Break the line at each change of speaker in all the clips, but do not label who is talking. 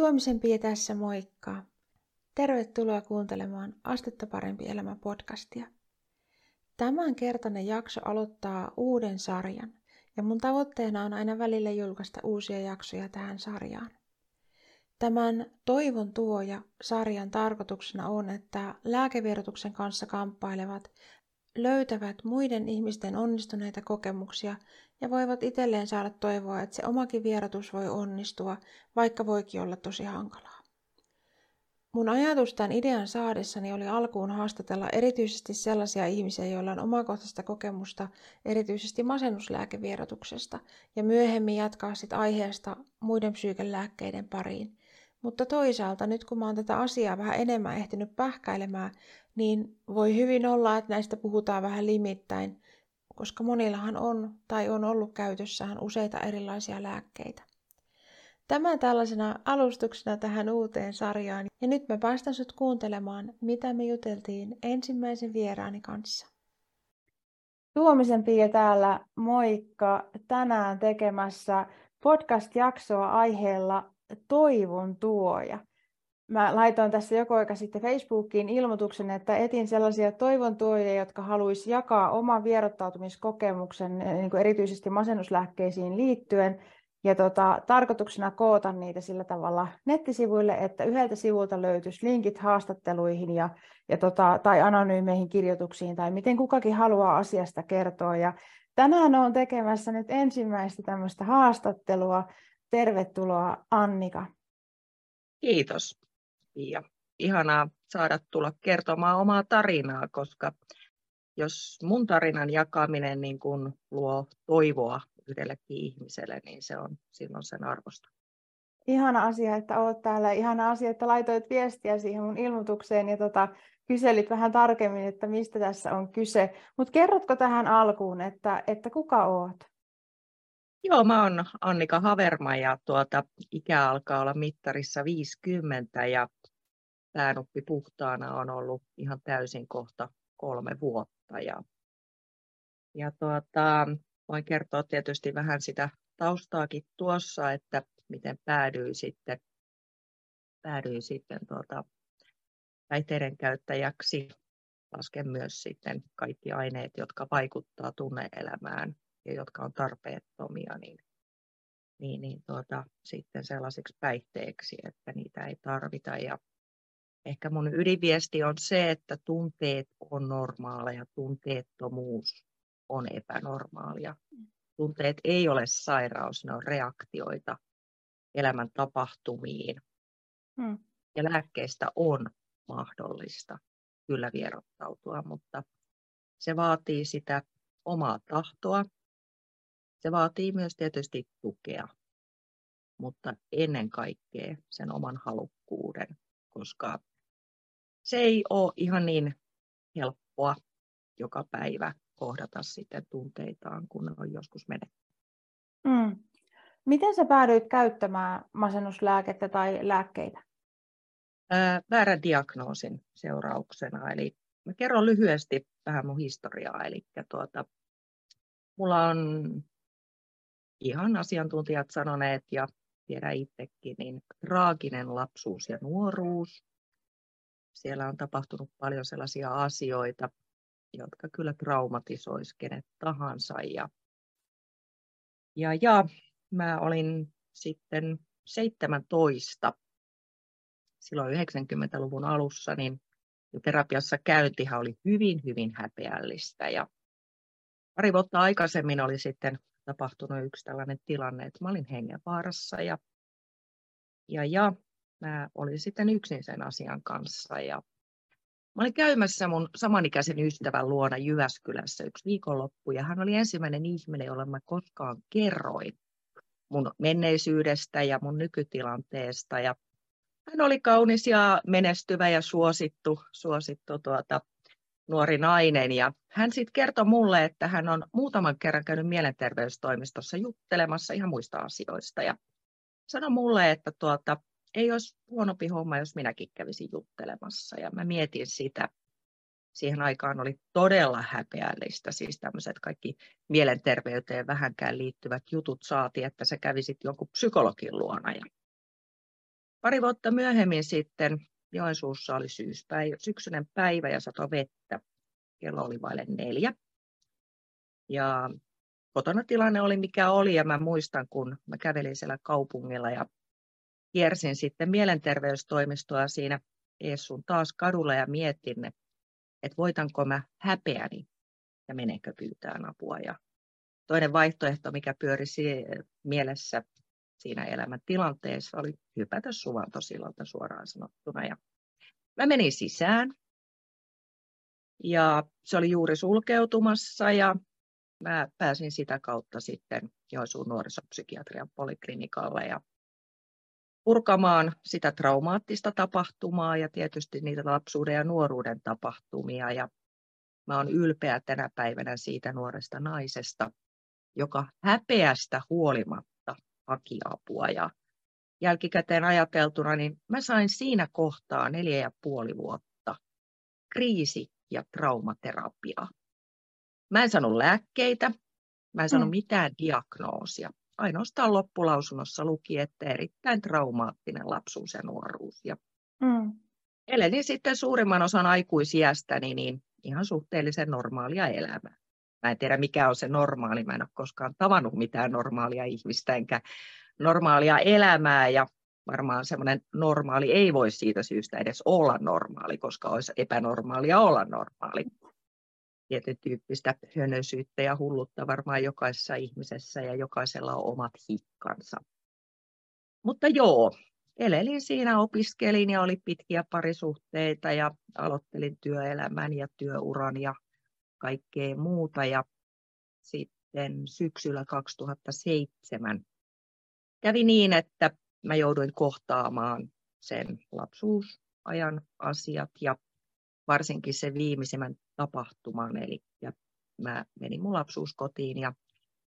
Tuomisen Pia tässä moikka. Tervetuloa kuuntelemaan Astetta parempi elämä podcastia. Tämän kertainen jakso aloittaa uuden sarjan ja mun tavoitteena on aina välillä julkaista uusia jaksoja tähän sarjaan. Tämän Toivon tuoja sarjan tarkoituksena on, että lääkevierotuksen kanssa kamppailevat löytävät muiden ihmisten onnistuneita kokemuksia ja voivat itselleen saada toivoa, että se omakin vierotus voi onnistua, vaikka voikin olla tosi hankalaa. Mun ajatus tämän idean saadessani oli alkuun haastatella erityisesti sellaisia ihmisiä, joilla on omakohtaista kokemusta erityisesti masennuslääkevierotuksesta ja myöhemmin jatkaa sit aiheesta muiden psyykelääkkeiden pariin. Mutta toisaalta nyt kun mä oon tätä asiaa vähän enemmän ehtinyt pähkäilemään, niin voi hyvin olla, että näistä puhutaan vähän limittäin, koska monillahan on tai on ollut käytössään useita erilaisia lääkkeitä. Tämä tällaisena alustuksena tähän uuteen sarjaan. Ja nyt mä päästän sut kuuntelemaan, mitä me juteltiin ensimmäisen vieraani kanssa. Tuomisen Pia täällä, moikka! Tänään tekemässä podcast-jaksoa aiheella Toivon tuoja mä laitoin tässä joko aika sitten Facebookiin ilmoituksen, että etin sellaisia toivon tuojia, jotka haluaisi jakaa oman vierottautumiskokemuksen eh, niin kuin erityisesti masennuslääkkeisiin liittyen. Ja tota, tarkoituksena koota niitä sillä tavalla nettisivuille, että yhdeltä sivulta löytyisi linkit haastatteluihin ja, ja tota, tai anonyymeihin kirjoituksiin tai miten kukakin haluaa asiasta kertoa. Ja tänään olen tekemässä nyt ensimmäistä tämmöistä haastattelua. Tervetuloa Annika.
Kiitos. Ja ihanaa saada tulla kertomaan omaa tarinaa, koska jos mun tarinan jakaminen niin kun luo toivoa yhdellekin ihmiselle, niin se on silloin sen arvosta.
Ihana asia, että olet täällä. Ihana asia, että laitoit viestiä siihen mun ilmoitukseen ja tota, kyselit vähän tarkemmin, että mistä tässä on kyse. Mutta kerrotko tähän alkuun, että, että kuka oot?
Joo, mä oon Annika Haverma ja tuota, ikä alkaa olla mittarissa 50 ja päänuppi puhtaana on ollut ihan täysin kohta kolme vuotta. Ja, ja tuota, voin kertoa tietysti vähän sitä taustaakin tuossa, että miten päädyin sitten, päädyin sitten tuota, päihteiden käyttäjäksi. Lasken myös sitten kaikki aineet, jotka vaikuttaa tunneelämään ja jotka on tarpeettomia, niin, niin, niin tuota, sitten sellaisiksi päihteeksi, että niitä ei tarvita. Ja ehkä mun ydinviesti on se, että tunteet on normaaleja, tunteettomuus on epänormaalia. Tunteet ei ole sairaus, ne on reaktioita elämän tapahtumiin. Hmm. Ja lääkkeistä on mahdollista kyllä vierottautua, mutta se vaatii sitä omaa tahtoa. Se vaatii myös tietysti tukea, mutta ennen kaikkea sen oman halukkuuden, koska se ei ole ihan niin helppoa joka päivä kohdata sitten tunteitaan, kun ne on joskus menetty.
Mm. Miten sä päädyit käyttämään masennuslääkettä tai lääkkeitä?
Ää, väärän diagnoosin seurauksena. Eli mä kerron lyhyesti vähän mun historiaa. Eli tuota, mulla on ihan asiantuntijat sanoneet ja tiedän itsekin, niin traaginen lapsuus ja nuoruus. Siellä on tapahtunut paljon sellaisia asioita, jotka kyllä traumatisoisi kenet tahansa. Ja, ja, ja mä olin sitten 17 silloin 90-luvun alussa, niin terapiassa käyntihän oli hyvin, hyvin häpeällistä. Ja pari vuotta aikaisemmin oli sitten tapahtunut yksi tällainen tilanne, että mä olin hengenvaarassa ja, ja, ja mä olin sitten yksin sen asian kanssa. Ja mä olin käymässä mun samanikäisen ystävän luona Jyväskylässä yksi viikonloppu ja hän oli ensimmäinen ihminen, jolle mä koskaan kerroin mun menneisyydestä ja mun nykytilanteesta. Ja hän oli kaunis ja menestyvä ja suosittu, suosittu tuota, nuori nainen. Ja hän sitten kertoi mulle, että hän on muutaman kerran käynyt mielenterveystoimistossa juttelemassa ihan muista asioista. Ja sanoi mulle, että tuota, ei olisi huonompi homma, jos minäkin kävisin juttelemassa. Ja mä mietin sitä. Siihen aikaan oli todella häpeällistä, siis tämmöiset kaikki mielenterveyteen vähänkään liittyvät jutut saati, että sä kävisit jonkun psykologin luona. Ja pari vuotta myöhemmin sitten Joensuussa oli syyspäivä, syksyinen päivä ja sato vettä. Kello oli vaille neljä. Ja kotona tilanne oli mikä oli ja mä muistan, kun mä kävelin siellä kaupungilla ja kiersin sitten mielenterveystoimistoa siinä Eessun taas kadulla ja mietin, että voitanko mä häpeäni ja menenkö pyytään apua. Ja toinen vaihtoehto, mikä pyöri mielessä siinä elämän tilanteessa, oli hypätä suvantosillalta suoraan sanottuna. Ja mä menin sisään ja se oli juuri sulkeutumassa ja mä pääsin sitä kautta sitten Joensuun nuorisopsykiatrian poliklinikalle ja purkamaan sitä traumaattista tapahtumaa ja tietysti niitä lapsuuden ja nuoruuden tapahtumia. Ja mä olen ylpeä tänä päivänä siitä nuoresta naisesta, joka häpeästä huolimatta haki apua. Ja jälkikäteen ajateltuna, niin mä sain siinä kohtaa neljä ja puoli vuotta kriisi- ja traumaterapiaa. Mä en saanut lääkkeitä, mä en saanut mm. mitään diagnoosia. Ainoastaan loppulausunnossa luki, että erittäin traumaattinen lapsuus ja nuoruus. Ja mm. Elelin sitten suurimman osan aikuisiästäni niin ihan suhteellisen normaalia elämää. Mä en tiedä, mikä on se normaali. Mä en ole koskaan tavannut mitään normaalia ihmistä, enkä normaalia elämää. Ja varmaan semmoinen normaali ei voi siitä syystä edes olla normaali, koska olisi epänormaalia olla normaali tietyn tyyppistä hönösyyttä ja hullutta varmaan jokaisessa ihmisessä ja jokaisella on omat hikkansa. Mutta joo, elelin siinä, opiskelin ja oli pitkiä parisuhteita ja aloittelin työelämän ja työuran ja kaikkea muuta. Ja sitten syksyllä 2007 kävi niin, että mä jouduin kohtaamaan sen lapsuusajan asiat ja varsinkin se viimeisimmän tapahtuman. Eli mä menin mun lapsuuskotiin ja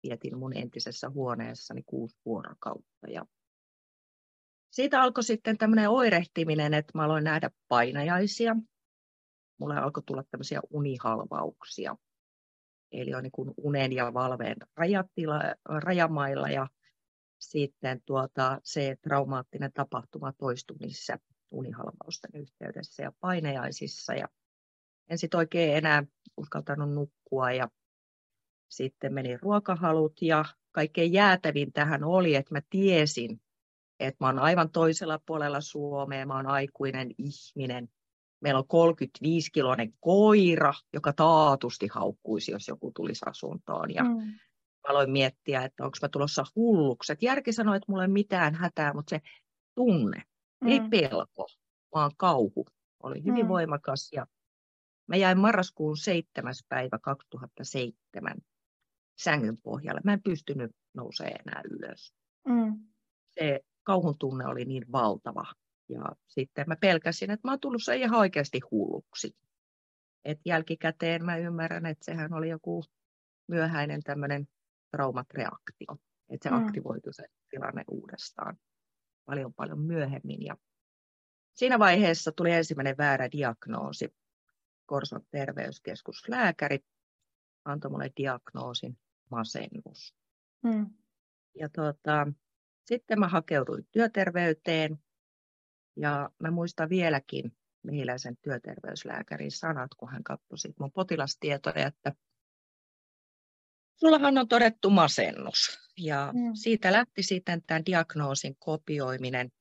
vietin mun entisessä huoneessani kuusi vuorokautta. Ja siitä alkoi sitten tämmöinen oirehtiminen, että mä aloin nähdä painajaisia. Mulle alkoi tulla tämmöisiä unihalvauksia. Eli on niin unen ja valveen rajatila, rajamailla ja sitten tuota, se traumaattinen tapahtuma toistui niissä unihalvausten yhteydessä ja painejaisissa. Ja en sitten oikein enää uskaltanut nukkua ja sitten meni ruokahalut ja kaikkein jäätävin tähän oli, että mä tiesin, että mä oon aivan toisella puolella Suomea, mä oon aikuinen ihminen. Meillä on 35-kiloinen koira, joka taatusti haukkuisi, jos joku tulisi asuntoon. Ja mm. mä aloin miettiä, että onko mä tulossa hulluksi. Et järki sanoi, että mulla ei mitään hätää, mutta se tunne, mm. ei pelko, vaan kauhu oli hyvin mm. voimakas. Ja Mä jäin marraskuun 7. päivä 2007 sängyn pohjalle. Mä en pystynyt nousemaan enää ylös. Mm. Se kauhun tunne oli niin valtava. Ja sitten mä pelkäsin, että mä oon tullut se ihan oikeasti hulluksi. Et jälkikäteen mä ymmärrän, että sehän oli joku myöhäinen tämmöinen traumatreaktio. Että se mm. aktivoitu se tilanne uudestaan paljon paljon myöhemmin. Ja siinä vaiheessa tuli ensimmäinen väärä diagnoosi. Korson terveyskeskuslääkäri antoi mulle diagnoosin masennus. Hmm. Ja tuota, sitten mä hakeuduin työterveyteen ja mä muistan vieläkin mehiläisen työterveyslääkärin sanat, kun hän katsoi sit mun potilastietoja, että sullahan on todettu masennus. Ja hmm. siitä lähti sitten tämän diagnoosin kopioiminen.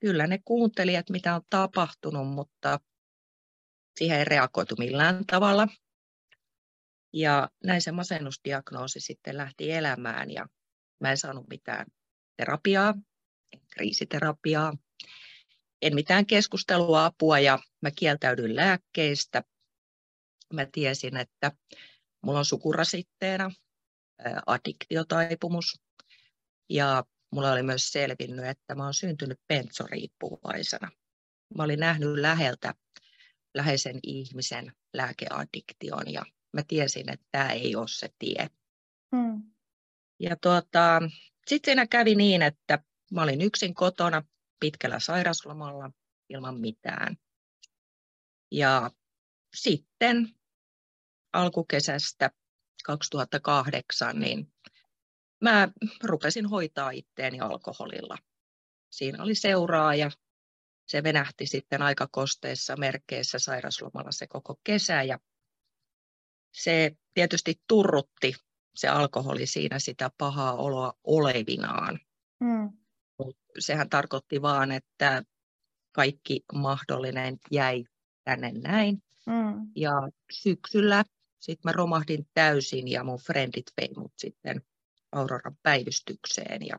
Kyllä ne kuunteli, että mitä on tapahtunut, mutta siihen ei reagoitu millään tavalla. Ja näin se masennusdiagnoosi sitten lähti elämään ja mä en saanut mitään terapiaa, kriisiterapiaa, en mitään keskustelua, apua ja mä kieltäydyin lääkkeistä. Mä tiesin, että mulla on sukurasitteena addiktiotaipumus ja mulla oli myös selvinnyt, että mä oon syntynyt pentsoriippuvaisena. Mä olin nähnyt läheltä läheisen ihmisen lääkeaddiktion ja mä tiesin, että tämä ei ole se tie. Hmm. Ja tuota, sitten siinä kävi niin, että mä olin yksin kotona pitkällä sairaslomalla ilman mitään. Ja sitten alkukesästä 2008 niin mä rupesin hoitaa itteeni alkoholilla. Siinä oli seuraaja, se venähti sitten aika kosteissa merkeissä sairaslomalla se koko kesä ja se tietysti turrutti se alkoholi siinä sitä pahaa oloa olevinaan. Mm. Sehän tarkoitti vaan, että kaikki mahdollinen jäi tänne näin. Mm. Ja syksyllä sitten mä romahdin täysin ja mun frendit vei mut sitten Auroran päivystykseen. Ja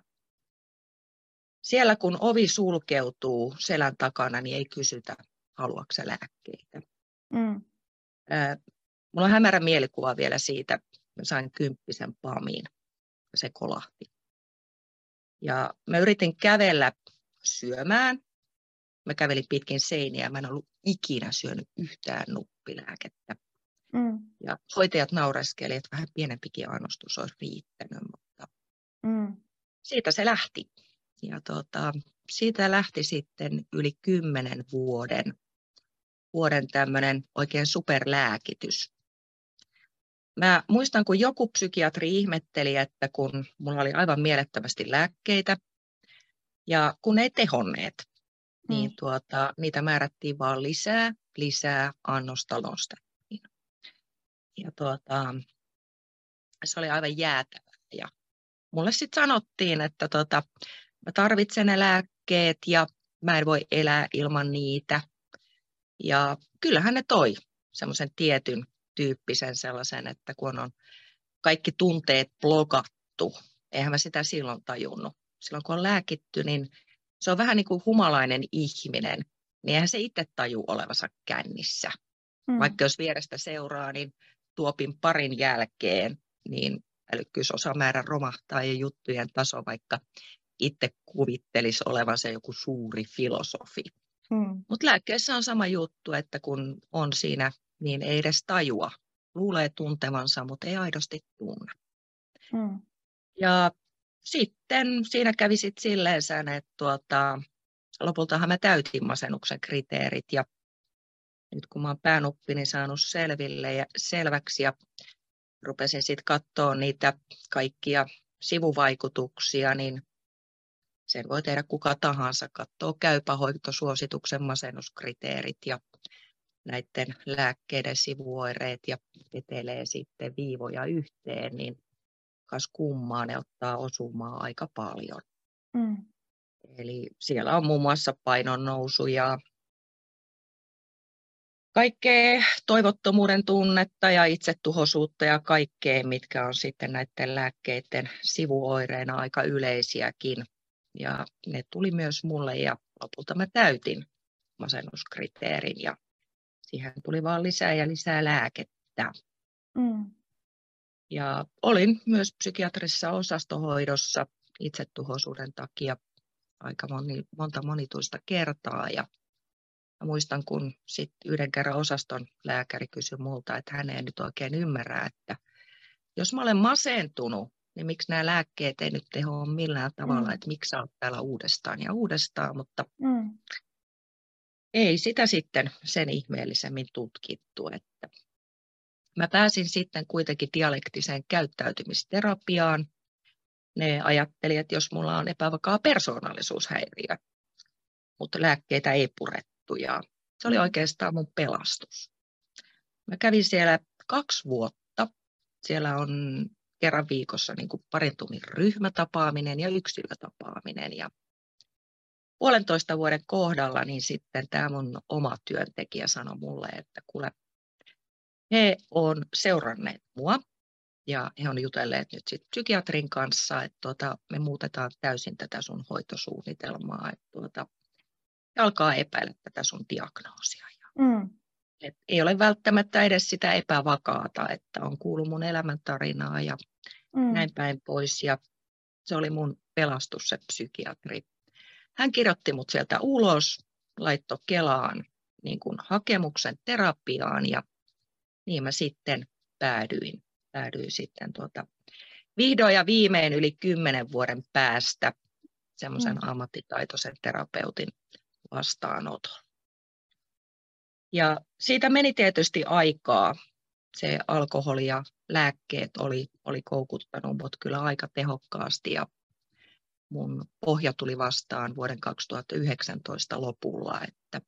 siellä kun ovi sulkeutuu selän takana, niin ei kysytä, haluatko lääkkeitä. Mm. Äh, mulla on hämärä mielikuva vielä siitä, mä sain kymppisen pamiin ja se kolahti. Ja mä yritin kävellä syömään. Mä kävelin pitkin seiniä. Mä en ollut ikinä syönyt yhtään nuppilääkettä. Mm. Ja hoitajat naureskelivat, että vähän pienempikin annostus olisi riittänyt, mutta mm. siitä se lähti. Ja tota, siitä lähti sitten yli kymmenen vuoden, vuoden tämmöinen oikein superlääkitys. Mä muistan, kun joku psykiatri ihmetteli, että kun mulla oli aivan mielettömästi lääkkeitä, ja kun ei tehonneet, mm. niin tuota, niitä määrättiin vaan lisää, lisää annosta nostettiin. Ja tuota, se oli aivan jäätävää. Ja mulle sitten sanottiin, että tuota, mä tarvitsen ne lääkkeet ja mä en voi elää ilman niitä. Ja kyllähän ne toi semmoisen tietyn tyyppisen sellaisen, että kun on kaikki tunteet blokattu, eihän mä sitä silloin tajunnut. Silloin kun on lääkitty, niin se on vähän niin kuin humalainen ihminen, niin eihän se itse taju olevansa kännissä. Hmm. Vaikka jos vierestä seuraa, niin tuopin parin jälkeen, niin älykkyysosamäärä romahtaa ja juttujen taso, vaikka itse kuvittelisi olevansa joku suuri filosofi. Hmm. Mutta lääkkeessä on sama juttu, että kun on siinä niin ei edes tajua. Luulee tuntevansa, mutta ei aidosti tunne. Mm. Ja sitten siinä kävi sit silleen, että tuota, lopultahan mä täytin masennuksen kriteerit ja nyt kun mä oon päänuppini saanut selville ja selväksi ja rupesin sitten katsoa niitä kaikkia sivuvaikutuksia, niin sen voi tehdä kuka tahansa, katsoo käypähoitosuosituksen masennuskriteerit ja näiden lääkkeiden sivuoireet ja vetelee sitten viivoja yhteen, niin kas kummaa ne ottaa osumaa aika paljon. Mm. Eli siellä on muun muassa painon nousu ja kaikkea toivottomuuden tunnetta ja itsetuhoisuutta ja kaikkea, mitkä on sitten näiden lääkkeiden sivuoireina aika yleisiäkin. Ja ne tuli myös mulle ja lopulta mä täytin masennuskriteerin ja siihen tuli vaan lisää ja lisää lääkettä. Mm. Ja olin myös psykiatrisessa osastohoidossa itsetuhoisuuden takia aika moni, monta monituista kertaa. Ja muistan, kun sit yhden kerran osaston lääkäri kysyi multa, että hän ei nyt oikein ymmärrä, että jos mä olen masentunut, niin miksi nämä lääkkeet ei nyt teho millään tavalla, mm. että miksi sä olet täällä uudestaan ja uudestaan, mutta mm ei sitä sitten sen ihmeellisemmin tutkittu. Että mä pääsin sitten kuitenkin dialektiseen käyttäytymisterapiaan. Ne ajatteli, että jos mulla on epävakaa persoonallisuushäiriö, mutta lääkkeitä ei purettu ja se oli oikeastaan mun pelastus. Mä kävin siellä kaksi vuotta. Siellä on kerran viikossa niin kuin parin tunnin ryhmätapaaminen ja yksilötapaaminen. Ja puolentoista vuoden kohdalla, niin sitten tämä mun oma työntekijä sanoi mulle, että kuule, he on seuranneet mua ja he on jutelleet nyt sit psykiatrin kanssa, että tuota, me muutetaan täysin tätä sun hoitosuunnitelmaa, että tuota, alkaa epäillä tätä sun diagnoosia. Mm. Et ei ole välttämättä edes sitä epävakaata, että on kuullut mun elämäntarinaa ja mm. näin päin pois. Ja se oli mun pelastus se psykiatri. Hän kirjoitti mut sieltä ulos, laittoi Kelaan niin kuin hakemuksen terapiaan ja niin mä sitten päädyin, päädyin sitten tuota, vihdoin ja viimein yli kymmenen vuoden päästä semmoisen mm. ammattitaitoisen terapeutin vastaanoton. Ja siitä meni tietysti aikaa. Se alkoholi ja lääkkeet oli, oli koukuttanut mut kyllä aika tehokkaasti ja mun pohja tuli vastaan vuoden 2019 lopulla, että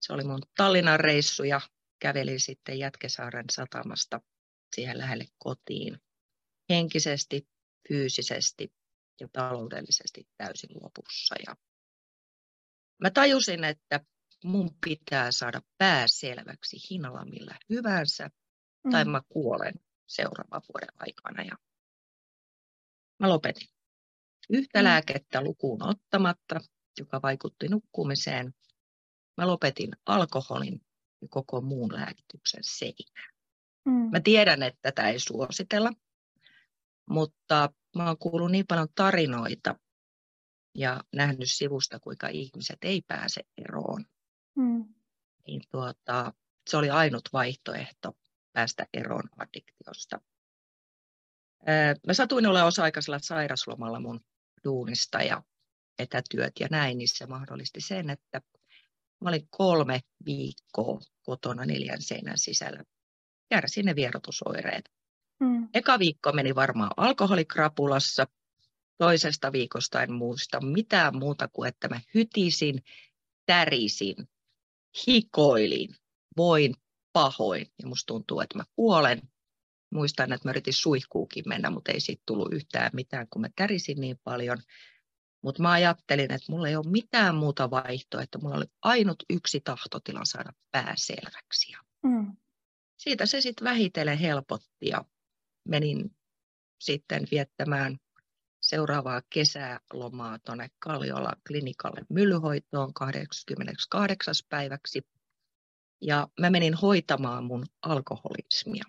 se oli mun Tallinnan reissu ja kävelin sitten Jätkesaaren satamasta siihen lähelle kotiin henkisesti, fyysisesti ja taloudellisesti täysin lopussa. Ja mä tajusin, että mun pitää saada pää selväksi hinnalla millä hyvänsä, mm. tai mä kuolen seuraavan vuoden aikana. Ja mä lopetin. Yhtä mm. lääkettä lukuun ottamatta, joka vaikutti nukkumiseen, mä lopetin alkoholin ja koko muun lääkityksen seinään. Mm. Mä tiedän, että tätä ei suositella, mutta mä oon kuullut niin paljon tarinoita ja nähnyt sivusta, kuinka ihmiset ei pääse eroon. Mm. Niin tuota, se oli ainut vaihtoehto päästä eroon addiktiosta. Mä satuin olemaan osa-aikaisella sairaslomalla mun duunista ja etätyöt ja näin, niin se mahdollisti sen, että mä olin kolme viikkoa kotona neljän seinän sisällä. Kärsin ne vierotusoireet. Mm. Eka viikko meni varmaan alkoholikrapulassa. Toisesta viikosta en muista mitään muuta kuin, että mä hytisin, tärisin, hikoilin, voin pahoin ja musta tuntuu, että mä kuolen. Muistan, että mä yritin suihkuukin mennä, mutta ei siitä tullut yhtään mitään, kun mä tärisin niin paljon. Mutta mä ajattelin, että mulla ei ole mitään muuta vaihtoehtoa. Mulla oli ainut yksi tahtotila saada pää selväksi. Mm. Siitä se sitten vähitellen helpotti ja menin sitten viettämään seuraavaa kesälomaa tuonne Kalliolla klinikalle myllyhoitoon 28. päiväksi. Ja mä menin hoitamaan mun alkoholismia.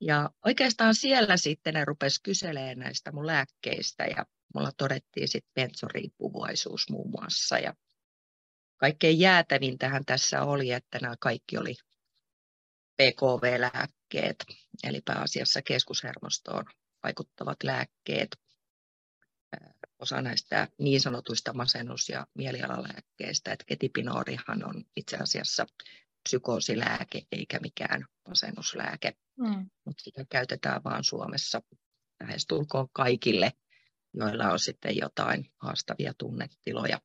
Ja oikeastaan siellä sitten ne rupesi kyselemään näistä mun lääkkeistä ja mulla todettiin sitten bensoriippuvaisuus muun muassa. Ja kaikkein jäätävintähän tässä oli, että nämä kaikki oli PKV-lääkkeet, eli pääasiassa keskushermostoon vaikuttavat lääkkeet. Osa näistä niin sanotuista masennus- ja mielialalääkkeistä, että ketipinoorihan on itse asiassa psykoosilääke eikä mikään masennuslääke, mm. mutta sitä käytetään vain Suomessa lähestulkoon kaikille, joilla on sitten jotain haastavia tunnetiloja.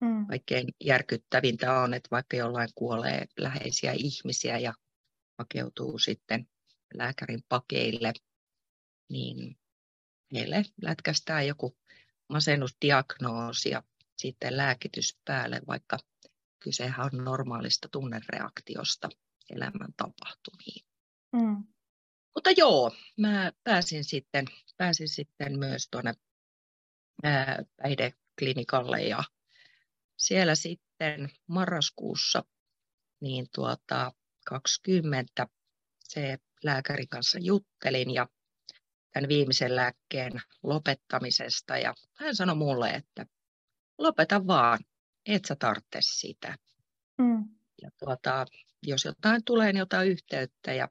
Mm. Kaikkein järkyttävintä on, että vaikka jollain kuolee läheisiä ihmisiä ja hakeutuu sitten lääkärin pakeille, niin heille lätkästään joku masennusdiagnoosi ja sitten lääkitys päälle, vaikka kysehän on normaalista tunnereaktiosta elämän tapahtumiin. Mm. Mutta joo, mä pääsin sitten, pääsin sitten myös tuonne päihdeklinikalle ja siellä sitten marraskuussa niin tuota, 20 se lääkärin kanssa juttelin ja tämän viimeisen lääkkeen lopettamisesta ja hän sanoi mulle, että lopeta vaan, et sä tarvitse sitä. Mm. Ja tuota, jos jotain tulee, niin ota yhteyttä ja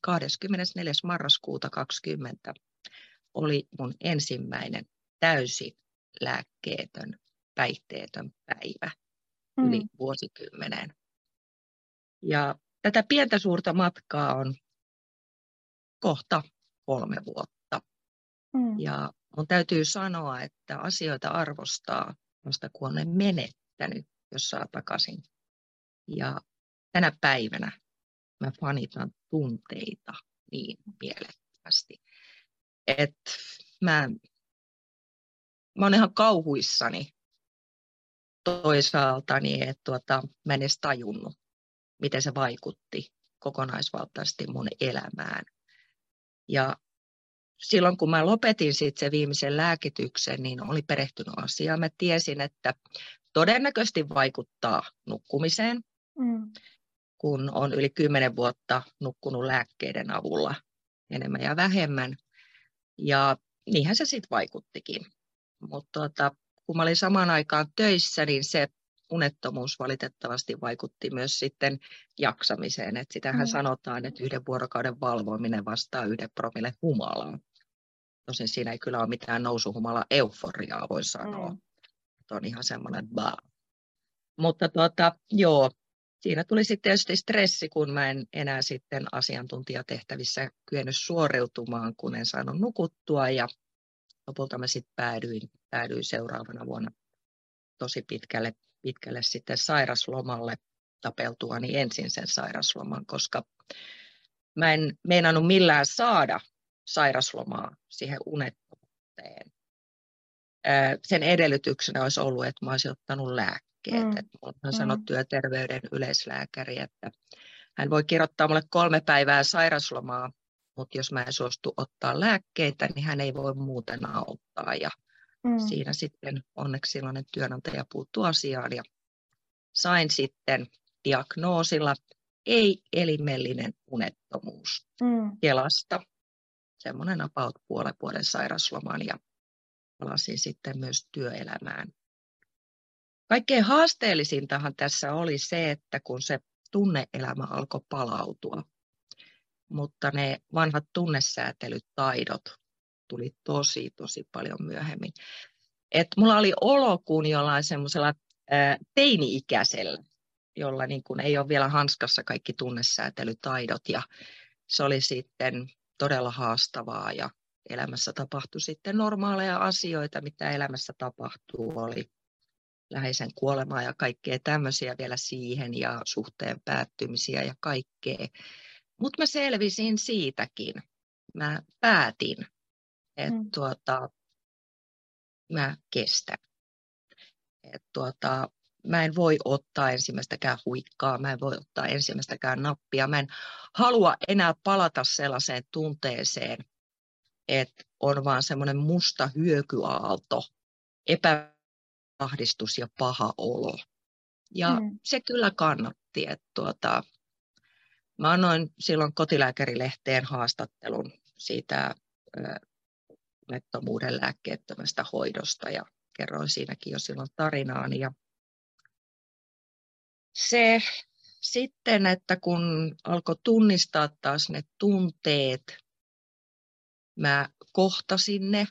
24. marraskuuta 20 oli mun ensimmäinen täysi lääkkeetön, päihteetön päivä mm. yli vuosikymmeneen. Ja tätä pientä suurta matkaa on kohta kolme vuotta. Mm. Ja mun täytyy sanoa, että asioita arvostaa vasta kun ne menettänyt, jos saa takaisin. Ja tänä päivänä mä fanitan tunteita niin mielettömästi. Että mä, mä oon ihan kauhuissani toisaalta, niin että tuota, mä en edes tajunnut, miten se vaikutti kokonaisvaltaisesti mun elämään. Ja silloin kun mä lopetin sit sen viimeisen lääkityksen, niin oli perehtynyt asiaan. Mä tiesin, että todennäköisesti vaikuttaa nukkumiseen, mm. kun on yli kymmenen vuotta nukkunut lääkkeiden avulla enemmän ja vähemmän. Ja niinhän se sitten vaikuttikin. Mutta tuota, kun mä olin samaan aikaan töissä, niin se unettomuus valitettavasti vaikutti myös sitten jaksamiseen. Et sitähän mm. sanotaan, että yhden vuorokauden valvominen vastaa yhden promille humalaa. Tosin siinä ei kyllä ole mitään nousuhumala euforiaa, voi sanoa. Mm. On ihan semmoinen baa. Mutta tuota, joo, siinä tuli sitten tietysti stressi, kun mä en enää sitten asiantuntijatehtävissä kyennyt suoriutumaan, kun en saanut nukuttua. Ja lopulta mä sitten päädyin, päädyin seuraavana vuonna tosi pitkälle, pitkälle sitten sairaslomalle tapeltuani ensin sen sairasloman, koska mä en meinannut millään saada sairaslomaa siihen unettomuuteen. Sen edellytyksenä olisi ollut, että mä olisin ottanut lääkkeet. Mm. Että mulla on sanottu mm. terveyden yleislääkäri, että hän voi kirjoittaa mulle kolme päivää sairaslomaa, mutta jos mä en suostu ottaa lääkkeitä, niin hän ei voi muuten auttaa. Ja mm. siinä sitten onneksi silloinen työnantaja puuttuu asiaan ja sain sitten diagnoosilla ei-elimellinen unettomuus mm. Kelasta. Semmoinen about puolen vuoden sairasloman ja palasin sitten myös työelämään. Kaikkein haasteellisintahan tässä oli se, että kun se tunneelämä alkoi palautua, mutta ne vanhat tunnesäätelytaidot tuli tosi, tosi paljon myöhemmin. Et mulla oli olo kuin jollain semmoisella teini-ikäisellä, jolla niin kuin ei ole vielä hanskassa kaikki tunnesäätelytaidot ja se oli sitten todella haastavaa ja elämässä tapahtui sitten normaaleja asioita, mitä elämässä tapahtuu, oli läheisen kuolemaa ja kaikkea tämmöisiä vielä siihen ja suhteen päättymisiä ja kaikkea. Mutta mä selvisin siitäkin. Mä päätin, että mm. tuota, mä kestän. Et tuota, mä en voi ottaa ensimmäistäkään huikkaa, mä en voi ottaa ensimmäistäkään nappia. Mä en halua enää palata sellaiseen tunteeseen, että on vaan semmoinen musta hyökyaalto, epäahdistus ja paha olo. Ja mm. se kyllä kannatti, että tuota, mä annoin silloin kotilääkärilehteen haastattelun siitä nettomuuden lääkkeettömästä hoidosta ja kerroin siinäkin jo silloin tarinaani. Ja se sitten, että kun alkoi tunnistaa taas ne tunteet, mä kohtasin ne.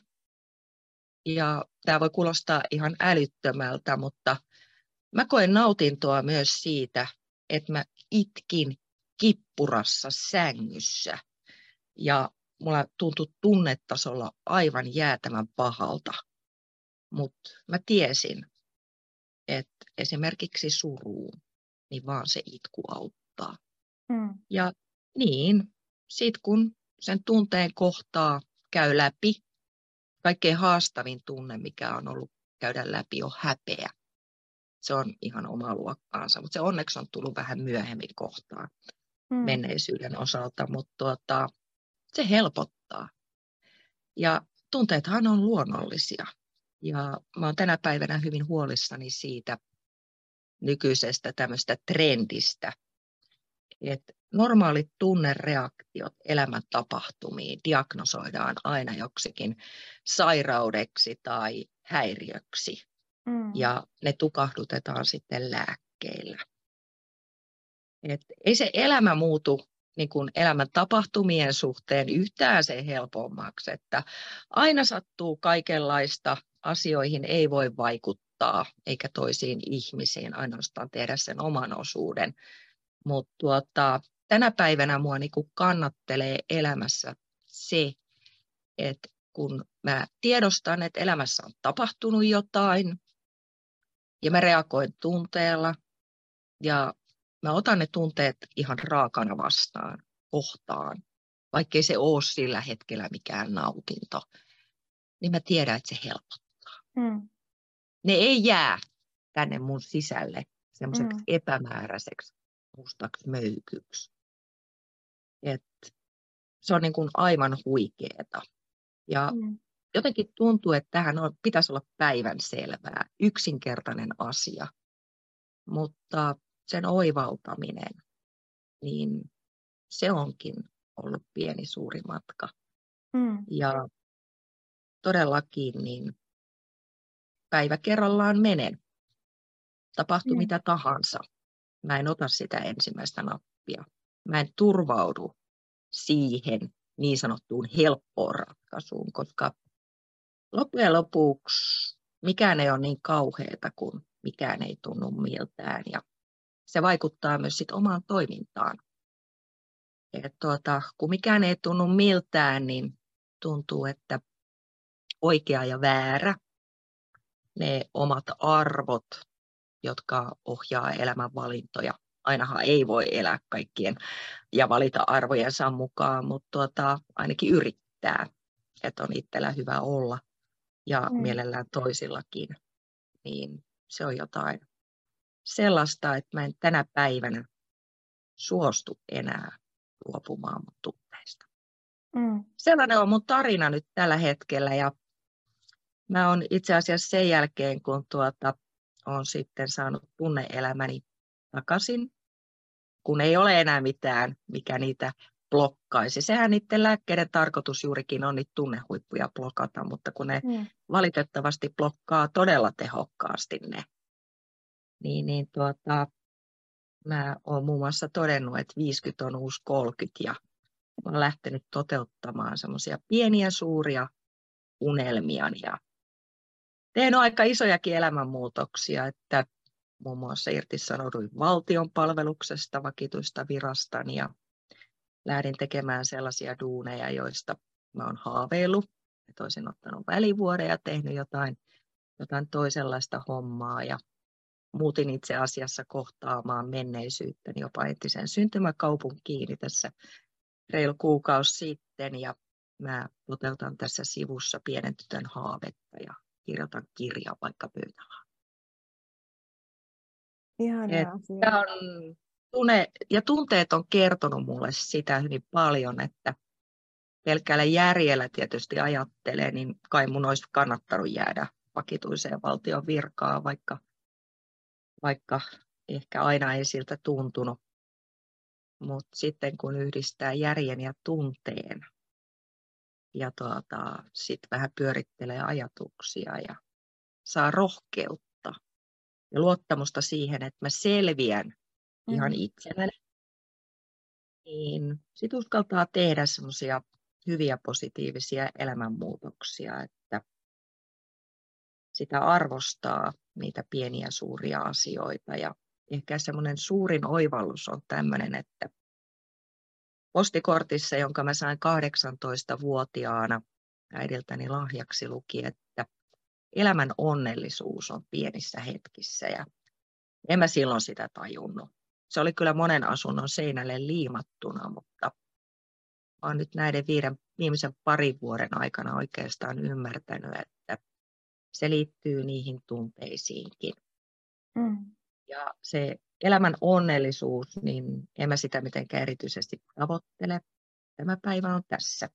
Ja tämä voi kuulostaa ihan älyttömältä, mutta mä koen nautintoa myös siitä, että mä itkin kippurassa sängyssä. Ja mulla tuntui tunnetasolla aivan jäätävän pahalta. Mutta mä tiesin, että esimerkiksi suruun, niin vaan se itku auttaa. Mm. Ja niin, sit kun sen tunteen kohtaa käy läpi, kaikkein haastavin tunne, mikä on ollut käydä läpi, on häpeä. Se on ihan oma luokkaansa, mutta se onneksi on tullut vähän myöhemmin kohtaan mm. menneisyyden osalta, mutta tuota, se helpottaa. Ja tunteethan on luonnollisia. Ja mä oon tänä päivänä hyvin huolissani siitä nykyisestä tämmöistä trendistä, että normaalit tunnereaktiot elämäntapahtumiin diagnosoidaan aina joksikin sairaudeksi tai häiriöksi. Mm. Ja ne tukahdutetaan sitten lääkkeillä. Et ei se elämä muutu niin kuin elämän tapahtumien suhteen yhtään se helpommaksi, että aina sattuu kaikenlaista, asioihin ei voi vaikuttaa eikä toisiin ihmisiin, ainoastaan tehdä sen oman osuuden. Mutta tuota, tänä päivänä mua niin kuin kannattelee elämässä se, että kun mä tiedostan, että elämässä on tapahtunut jotain ja mä reagoin tunteella ja mä otan ne tunteet ihan raakana vastaan, kohtaan, vaikkei se ole sillä hetkellä mikään nautinto, niin mä tiedän, että se helpottaa. Mm. Ne ei jää tänne mun sisälle semmoiseksi mm. epämääräiseksi mustaksi möykyksi. Et se on niin kuin aivan huikeeta. Ja mm. jotenkin tuntuu, että tähän on, pitäisi olla päivän selvää, yksinkertainen asia. Mutta sen oivaltaminen, niin se onkin ollut pieni suuri matka. Mm. Ja todellakin niin päivä kerrallaan menen. Tapahtuu mm. mitä tahansa. Mä en ota sitä ensimmäistä nappia. Mä en turvaudu siihen niin sanottuun helppoon ratkaisuun, koska loppujen lopuksi mikään ei ole niin kauheata kuin mikään ei tunnu miltään. Ja se vaikuttaa myös sit omaan toimintaan. Et tuota, kun mikään ei tunnu miltään, niin tuntuu, että oikea ja väärä, ne omat arvot, jotka ohjaa elämän valintoja. Ainahan ei voi elää kaikkien ja valita arvojensa mukaan, mutta tuota, ainakin yrittää, että on itsellä hyvä olla ja mm. mielellään toisillakin. Niin se on jotain sellaista, että mä en tänä päivänä suostu enää luopumaan mun tunteista. Mm. Sellainen on mun tarina nyt tällä hetkellä ja mä oon itse asiassa sen jälkeen, kun tuota, on sitten saanut tunneelämäni takaisin, kun ei ole enää mitään, mikä niitä blokkaisi. Sehän niiden lääkkeiden tarkoitus juurikin on niitä tunnehuippuja blokata, mutta kun ne mm. valitettavasti blokkaa todella tehokkaasti ne, niin, niin tuota, mä oon muun muassa todennut, että 50 on uusi 30 ja mä oon lähtenyt toteuttamaan semmoisia pieniä suuria unelmia ja tehnyt aika isojakin elämänmuutoksia, että muun muassa irtisanouduin valtion palveluksesta vakituista virastani ja lähdin tekemään sellaisia duuneja, joista mä oon haaveillut. Että olisin ottanut välivuoden ja tehnyt jotain, jotain toisenlaista hommaa ja muutin itse asiassa kohtaamaan menneisyyttäni jopa entisen syntymäkaupunkiin tässä reilu kuukausi sitten ja mä toteutan tässä sivussa pienen tytön haavetta ja kirjoitan kirjaa vaikka pöytälaan.
Ihana
on, tunne, ja tunteet on kertonut mulle sitä hyvin paljon, että pelkällä järjellä tietysti ajattelee, niin kai mun olisi kannattanut jäädä vakituiseen valtion virkaan, vaikka, vaikka ehkä aina ei siltä tuntunut. Mutta sitten kun yhdistää järjen ja tunteen ja tuota, sitten vähän pyörittelee ajatuksia ja saa rohkeutta ja luottamusta siihen, että mä selviän mm. ihan itselläni, niin sitten uskaltaa tehdä semmoisia hyviä positiivisia elämänmuutoksia, että sitä arvostaa niitä pieniä suuria asioita ja ehkä semmoinen suurin oivallus on tämmöinen, että postikortissa, jonka mä sain 18-vuotiaana äidiltäni lahjaksi luki, että elämän onnellisuus on pienissä hetkissä ja en mä silloin sitä tajunnut. Se oli kyllä monen asunnon seinälle liimattuna, mutta olen nyt näiden viiden, viimeisen parin vuoden aikana oikeastaan ymmärtänyt, että se liittyy niihin tunteisiinkin. Mm. Ja se elämän onnellisuus, niin en mä sitä mitenkään erityisesti tavoittele. Tämä päivä on tässä.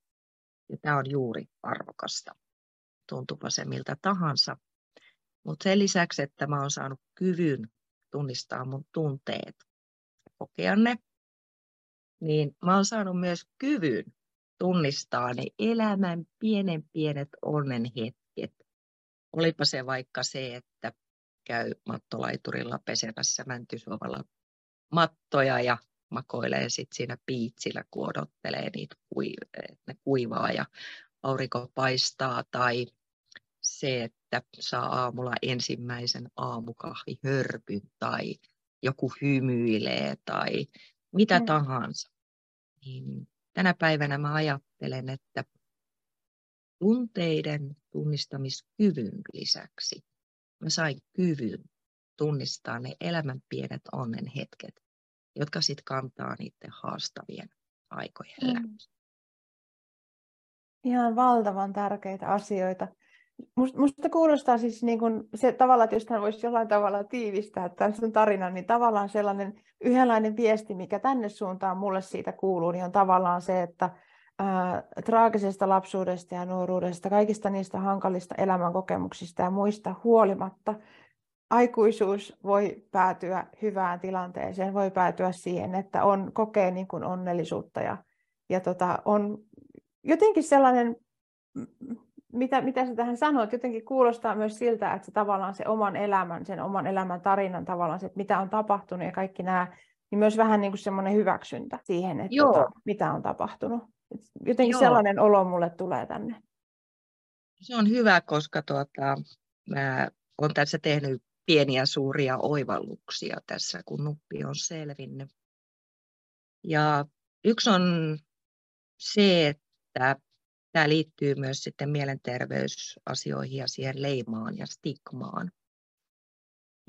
Ja tämä on juuri arvokasta. Tuntupa se miltä tahansa. Mutta sen lisäksi, että mä oon saanut kyvyn tunnistaa mun tunteet kokea ne, niin mä oon saanut myös kyvyn tunnistaa ne elämän pienen pienet onnen hetket. Olipa se vaikka se, että käy mattolaiturilla pesemässä mäntysuovalla mattoja ja makoilee sitten siinä piitsillä, kun odottelee niitä, että ne kuivaa ja aurinko paistaa, tai se, että saa aamulla ensimmäisen aamukahvihörpyn, tai joku hymyilee, tai mitä mm. tahansa. Niin tänä päivänä mä ajattelen, että tunteiden tunnistamiskyvyn lisäksi mä sain kyvyn tunnistaa ne elämän pienet onnen hetket, jotka sitten kantaa niiden haastavien aikojen mm. läpi.
Ihan valtavan tärkeitä asioita. Musta kuulostaa siis niin kun se tavalla, että jos hän voisi jollain tavalla tiivistää tämän sun tarinan, niin tavallaan sellainen yhdenlainen viesti, mikä tänne suuntaan mulle siitä kuuluu, niin on tavallaan se, että ää, traagisesta lapsuudesta ja nuoruudesta, kaikista niistä hankalista elämänkokemuksista ja muista huolimatta, aikuisuus voi päätyä hyvään tilanteeseen, voi päätyä siihen, että on, kokee niin kuin onnellisuutta ja, ja tota, on jotenkin sellainen, mitä, mitä sä tähän sanoit, jotenkin kuulostaa myös siltä, että se tavallaan se oman elämän, sen oman elämän tarinan tavallaan se, että mitä on tapahtunut ja kaikki nämä, niin myös vähän niin kuin semmoinen hyväksyntä siihen, että tota, mitä on tapahtunut. Jotenkin Joo. sellainen olo mulle tulee tänne.
Se on hyvä, koska tuota, mä olen tässä tehnyt pieniä suuria oivalluksia tässä, kun nuppi on selvinnyt. Ja yksi on se, että tämä liittyy myös sitten mielenterveysasioihin ja siihen leimaan ja stigmaan.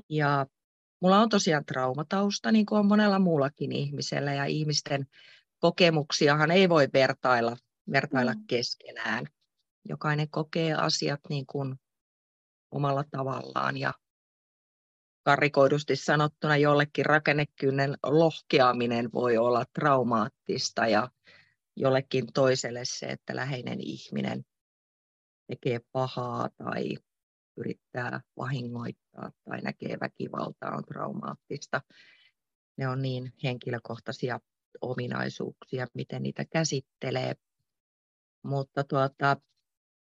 Ja mulla on tosiaan traumatausta, niin kuin on monella muullakin ihmisellä, ja ihmisten kokemuksiahan ei voi vertailla, vertailla mm. keskenään. Jokainen kokee asiat niin kuin omalla tavallaan, ja karikoidusti sanottuna jollekin rakennekynnen lohkeaminen voi olla traumaattista, ja jollekin toiselle se, että läheinen ihminen tekee pahaa tai yrittää vahingoittaa tai näkee väkivaltaa on traumaattista. Ne on niin henkilökohtaisia ominaisuuksia, miten niitä käsittelee. Mutta tuota,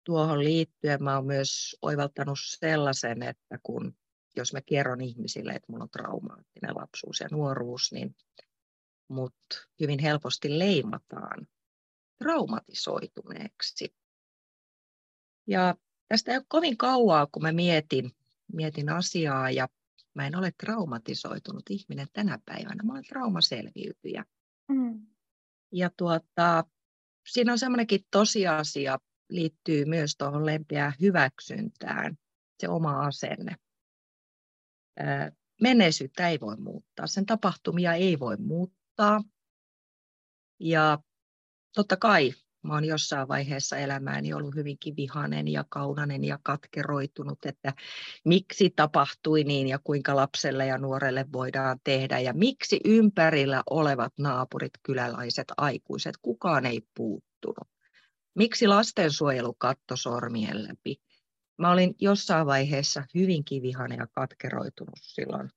tuohon liittyen mä olen myös oivaltanut sellaisen, että kun jos mä kerron ihmisille, että mulla on traumaattinen lapsuus ja nuoruus, niin mut hyvin helposti leimataan traumatisoituneeksi. Ja tästä ei ole kovin kauaa, kun mä mietin, mietin asiaa ja mä en ole traumatisoitunut ihminen tänä päivänä. Mä olen traumaselviytyjä. Mm. Ja tuota, siinä on semmoinenkin tosiasia, liittyy myös tuohon lempeään hyväksyntään, se oma asenne. Menneisyyttä ei voi muuttaa, sen tapahtumia ei voi muuttaa. Ja totta kai mä oon jossain vaiheessa elämääni ollut hyvinkin vihanen ja kaunanen ja katkeroitunut, että miksi tapahtui niin ja kuinka lapselle ja nuorelle voidaan tehdä ja miksi ympärillä olevat naapurit, kyläläiset, aikuiset, kukaan ei puuttunut. Miksi lastensuojelu katto sormien läpi? Mä olin jossain vaiheessa hyvinkin vihanen ja katkeroitunut silloin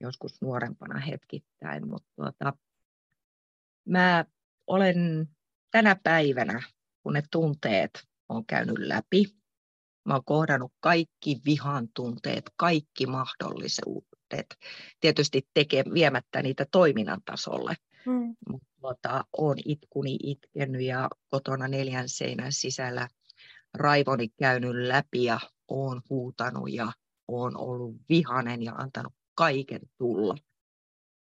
joskus nuorempana hetkittäin, mutta tuota, mä olen tänä päivänä, kun ne tunteet on käynyt läpi, mä oon kohdannut kaikki vihan tunteet, kaikki mahdollisuudet, tietysti teke, viemättä niitä toiminnan tasolle. Mm. Mutta tuota, olen itkuni itkenyt ja kotona neljän seinän sisällä raivoni käynyt läpi ja olen huutanut ja olen ollut vihanen ja antanut kaiken tulla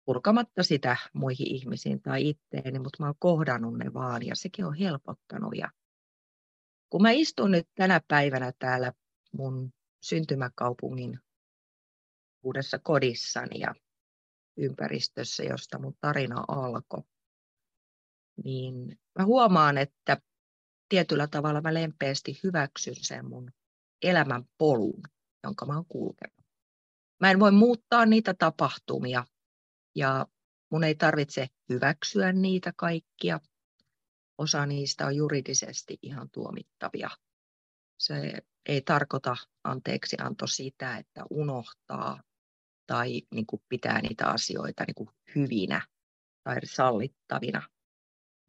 purkamatta sitä muihin ihmisiin tai itteeni, mutta mä oon kohdannut ne vaan ja sekin on helpottanut. Ja kun mä istun nyt tänä päivänä täällä mun syntymäkaupungin uudessa kodissani ja ympäristössä, josta mun tarina alkoi, niin mä huomaan, että tietyllä tavalla mä lempeästi hyväksyn sen mun elämän polun, jonka mä oon kulkenut. Mä en voi muuttaa niitä tapahtumia, ja mun ei tarvitse hyväksyä niitä kaikkia. Osa niistä on juridisesti ihan tuomittavia. Se ei tarkoita anteeksi anto sitä, että unohtaa tai niin kuin pitää niitä asioita niin kuin hyvinä tai sallittavina.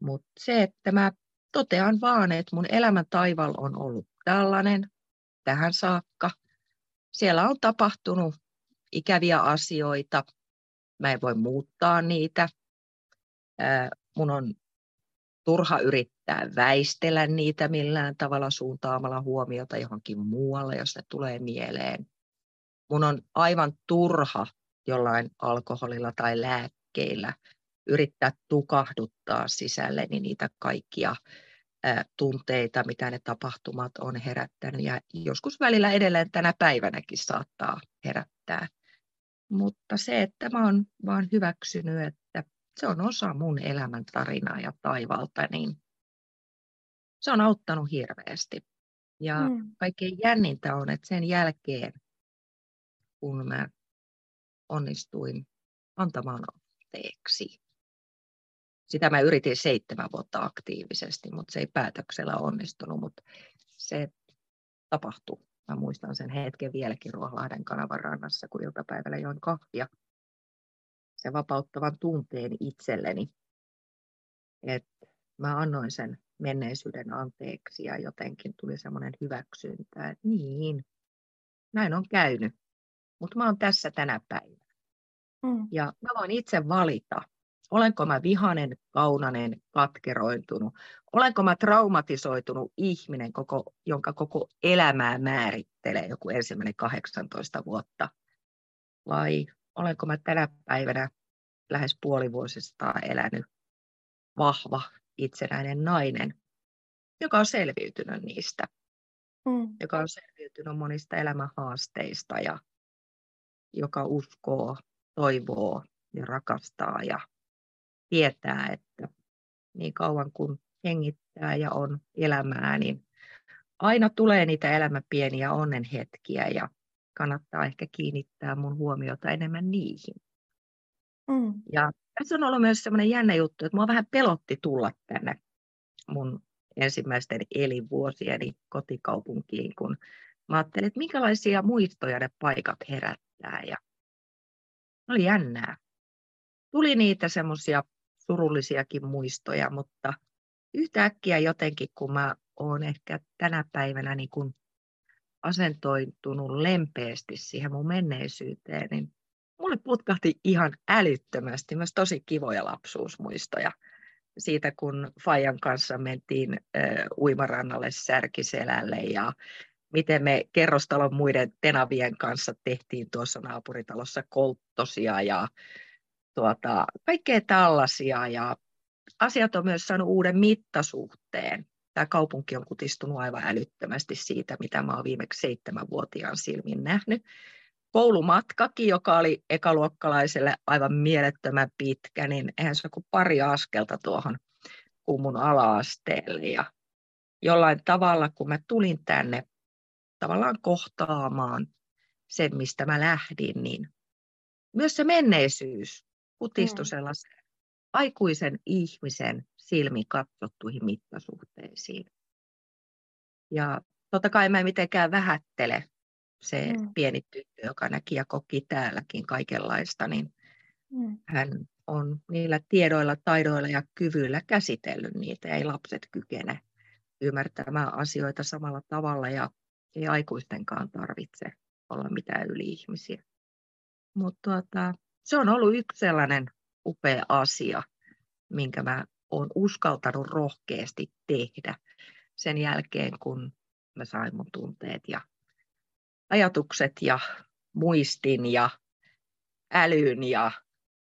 Mutta se, että mä totean vaan, että mun elämän taival on ollut tällainen tähän saakka. Siellä on tapahtunut ikäviä asioita, mä en voi muuttaa niitä. Mun on turha yrittää väistellä niitä millään tavalla suuntaamalla huomiota johonkin muualle, jos ne tulee mieleen. Mun on aivan turha jollain alkoholilla tai lääkkeillä yrittää tukahduttaa sisälleni niitä kaikkia tunteita, mitä ne tapahtumat on herättänyt ja joskus välillä edelleen tänä päivänäkin saattaa herättää. Mutta se, että mä oon vaan hyväksynyt, että se on osa mun elämän tarinaa ja taivalta, niin se on auttanut hirveästi. Ja mm. kaikkein jännintä on, että sen jälkeen, kun mä onnistuin antamaan anteeksi, sitä mä yritin seitsemän vuotta aktiivisesti, mutta se ei päätöksellä onnistunut, mutta se tapahtui Mä muistan sen hetken vieläkin Ruoholahden kanavan rannassa, kun iltapäivällä join kahvia. Se vapauttavan tunteen itselleni, että mä annoin sen menneisyyden anteeksi ja jotenkin tuli semmoinen hyväksyntä, että niin, näin on käynyt, mutta mä oon tässä tänä päivänä. Mm. Ja mä voin itse valita, Olenko mä vihanen, kaunanen, katkeroitunut? Olenko mä traumatisoitunut ihminen, koko, jonka koko elämää määrittelee joku ensimmäinen 18 vuotta? Vai olenko mä tänä päivänä lähes puolivuosista elänyt vahva, itsenäinen nainen, joka on selviytynyt niistä,
Mm.
joka on selviytynyt monista elämän haasteista ja joka uskoo, toivoo ja rakastaa ja tietää, että niin kauan kuin hengittää ja on elämää, niin aina tulee niitä elämän pieniä onnenhetkiä ja kannattaa ehkä kiinnittää mun huomiota enemmän niihin.
Mm.
Ja tässä on ollut myös sellainen jännä juttu, että mua vähän pelotti tulla tänne mun ensimmäisten elinvuosieni kotikaupunkiin, kun mä ajattelin, että minkälaisia muistoja ne paikat herättää. Ja oli jännää. Tuli niitä semmoisia surullisiakin muistoja, mutta yhtäkkiä jotenkin, kun mä oon ehkä tänä päivänä niin kun asentoitunut lempeästi siihen mun menneisyyteen, niin mulle putkahti ihan älyttömästi myös tosi kivoja lapsuusmuistoja. Siitä, kun Fajan kanssa mentiin äh, uimarannalle Särkiselälle ja miten me kerrostalon muiden tenavien kanssa tehtiin tuossa naapuritalossa kolttosia ja tuota, kaikkea tällaisia. Ja asiat on myös saanut uuden mittasuhteen. Tämä kaupunki on kutistunut aivan älyttömästi siitä, mitä mä olen viimeksi seitsemänvuotiaan silmin nähnyt. Koulumatkakin, joka oli ekaluokkalaiselle aivan mielettömän pitkä, niin eihän se kuin pari askelta tuohon kummun ala-asteelle. Ja jollain tavalla, kun mä tulin tänne tavallaan kohtaamaan sen, mistä mä lähdin, niin myös se menneisyys kutistui mm. sellaisen aikuisen ihmisen silmin katsottuihin mittasuhteisiin. Ja totta kai mä en mitenkään vähättele se mm. pieni tyttö, joka näki ja koki täälläkin kaikenlaista, niin mm. hän on niillä tiedoilla, taidoilla ja kyvyillä käsitellyt niitä. Ei lapset kykene ymmärtämään asioita samalla tavalla ja ei aikuistenkaan tarvitse olla mitään yli-ihmisiä. Mutta tuota, se on ollut yksi sellainen upea asia, minkä mä oon uskaltanut rohkeasti tehdä sen jälkeen, kun mä sain mun tunteet ja ajatukset ja muistin ja älyn ja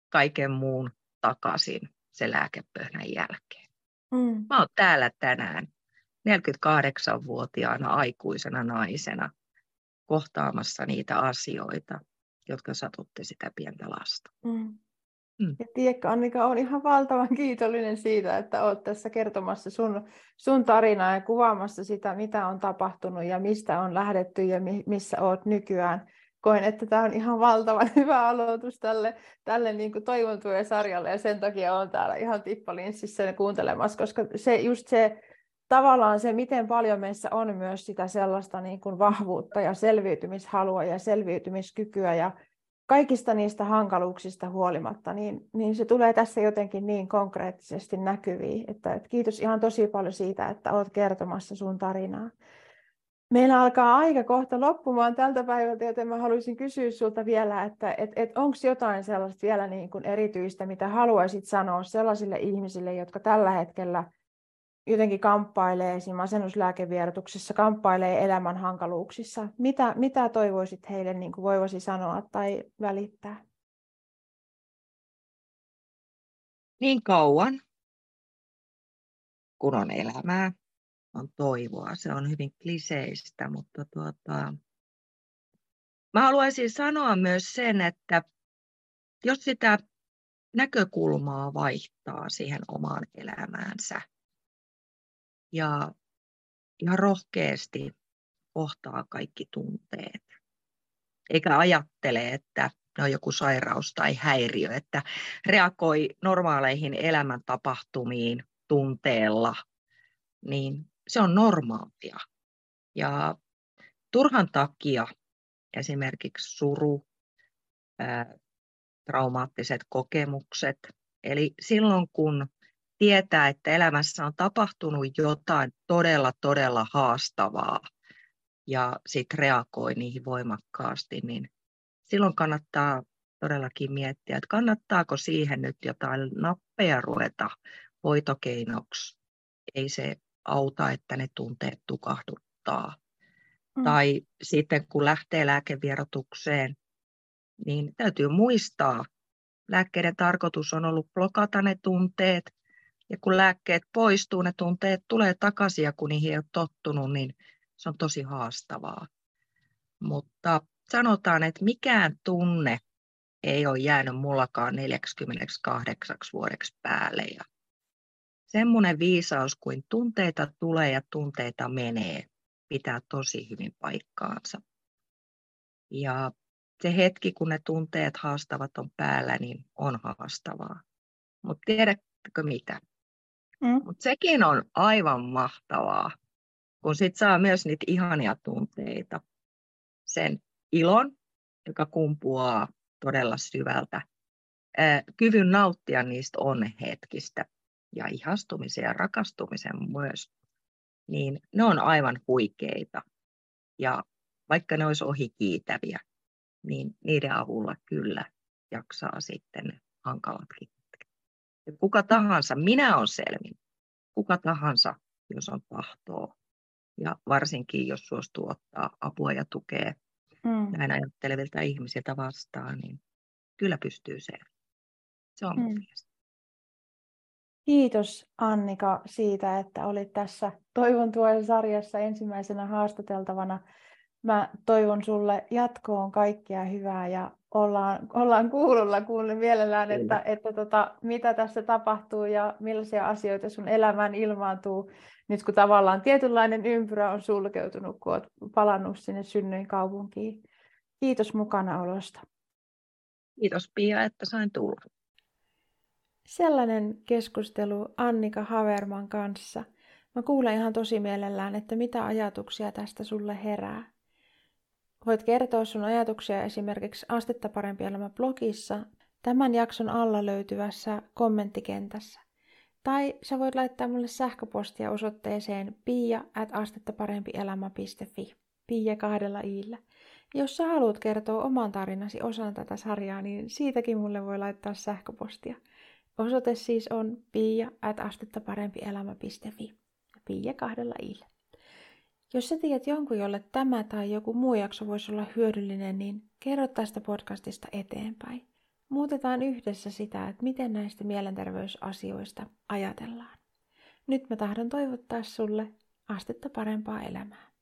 kaiken muun takaisin se lääkepöhnän jälkeen. Mm. Mä oon täällä tänään 48-vuotiaana aikuisena naisena kohtaamassa niitä asioita, jotka satutte sitä pientä lasta. Mm.
Mm. Ja tiedätkö Annika, olen ihan valtavan kiitollinen siitä, että olet tässä kertomassa sun, sun tarinaa ja kuvaamassa sitä, mitä on tapahtunut ja mistä on lähdetty ja mi, missä olet nykyään. Koen, että tämä on ihan valtavan hyvä aloitus tälle, tälle niin kuin toivon sarjalle ja sen takia olen täällä ihan tippalinssissä kuuntelemassa, koska se, just se tavallaan se, miten paljon meissä on myös sitä sellaista niin kuin vahvuutta ja selviytymishalua ja selviytymiskykyä ja kaikista niistä hankaluuksista huolimatta, niin, niin se tulee tässä jotenkin niin konkreettisesti näkyviin. Että, että kiitos ihan tosi paljon siitä, että olet kertomassa sun tarinaa. Meillä alkaa aika kohta loppumaan tältä päivältä, joten mä haluaisin kysyä sinulta vielä, että et, et onko jotain sellaista vielä niin kuin erityistä, mitä haluaisit sanoa sellaisille ihmisille, jotka tällä hetkellä jotenkin kamppailee siinä masennuslääkevierotuksessa, kamppailee elämän hankaluuksissa. Mitä, mitä toivoisit heille niin kuin voivasi sanoa tai välittää?
Niin kauan, kun on elämää, on toivoa. Se on hyvin kliseistä, mutta tuota, mä haluaisin sanoa myös sen, että jos sitä näkökulmaa vaihtaa siihen omaan elämäänsä, ja ihan rohkeasti kohtaa kaikki tunteet. Eikä ajattele, että ne on joku sairaus tai häiriö, että reagoi normaaleihin elämäntapahtumiin tunteella, niin se on normaalia. Ja turhan takia esimerkiksi suru, ää, traumaattiset kokemukset, eli silloin kun tietää, että elämässä on tapahtunut jotain todella, todella haastavaa ja sitten reagoi niihin voimakkaasti, niin silloin kannattaa todellakin miettiä, että kannattaako siihen nyt jotain nappeja ruveta hoitokeinoksi. Ei se auta, että ne tunteet tukahduttaa. Mm. Tai sitten kun lähtee lääkevierotukseen, niin täytyy muistaa, lääkkeiden tarkoitus on ollut blokata ne tunteet, Ja kun lääkkeet poistuu, ne tunteet tulee takaisin ja kun niihin ei ole tottunut, niin se on tosi haastavaa. Mutta sanotaan, että mikään tunne ei ole jäänyt mullakaan 48 vuodeksi päälle. Ja semmoinen viisaus kuin tunteita tulee ja tunteita menee, pitää tosi hyvin paikkaansa. Ja se hetki, kun ne tunteet haastavat on päällä, niin on haastavaa. Mutta tiedätkö mitä? Mm. Mut sekin on aivan mahtavaa, kun sit saa myös niitä ihania tunteita. Sen ilon, joka kumpuaa todella syvältä. Kyvyn nauttia niistä onnehetkistä ja ihastumisen ja rakastumisen myös, niin ne on aivan huikeita. Ja vaikka ne olisi ohikiitäviä, niin niiden avulla kyllä jaksaa sitten hankalatkin. Ja kuka tahansa, minä olen selvinnyt, kuka tahansa, jos on tahtoa. Ja varsinkin, jos suostuu ottaa apua ja tukea mm. näin ajattelevilta ihmisiltä vastaan, niin kyllä pystyy se. Se on mun mm.
Kiitos Annika siitä, että olit tässä Toivon tuen sarjassa ensimmäisenä haastateltavana. Mä toivon sulle jatkoon kaikkea hyvää ja ollaan, ollaan kuulolla kuulen mielellään, että, että tota, mitä tässä tapahtuu ja millaisia asioita sun elämään ilmaantuu nyt kun tavallaan tietynlainen ympyrä on sulkeutunut, kun olet palannut sinne synnyin kaupunkiin. Kiitos mukanaolosta.
Kiitos Pia, että sain tulla.
Sellainen keskustelu Annika Haverman kanssa. Mä kuulen ihan tosi mielellään, että mitä ajatuksia tästä sulle herää. Voit kertoa sun ajatuksia esimerkiksi Astetta parempi elämä blogissa tämän jakson alla löytyvässä kommenttikentässä. Tai sä voit laittaa mulle sähköpostia osoitteeseen pia at astettaparempielämä.fi. Pia kahdella iillä. Jos sä haluat kertoa oman tarinasi osan tätä sarjaa, niin siitäkin mulle voi laittaa sähköpostia. Osoite siis on pia at astettaparempielämä.fi. Pia kahdella iillä. Jos sä tiedät jonkun, jolle tämä tai joku muu jakso voisi olla hyödyllinen, niin kerro tästä podcastista eteenpäin. Muutetaan yhdessä sitä, että miten näistä mielenterveysasioista ajatellaan. Nyt mä tahdon toivottaa sulle astetta parempaa elämää.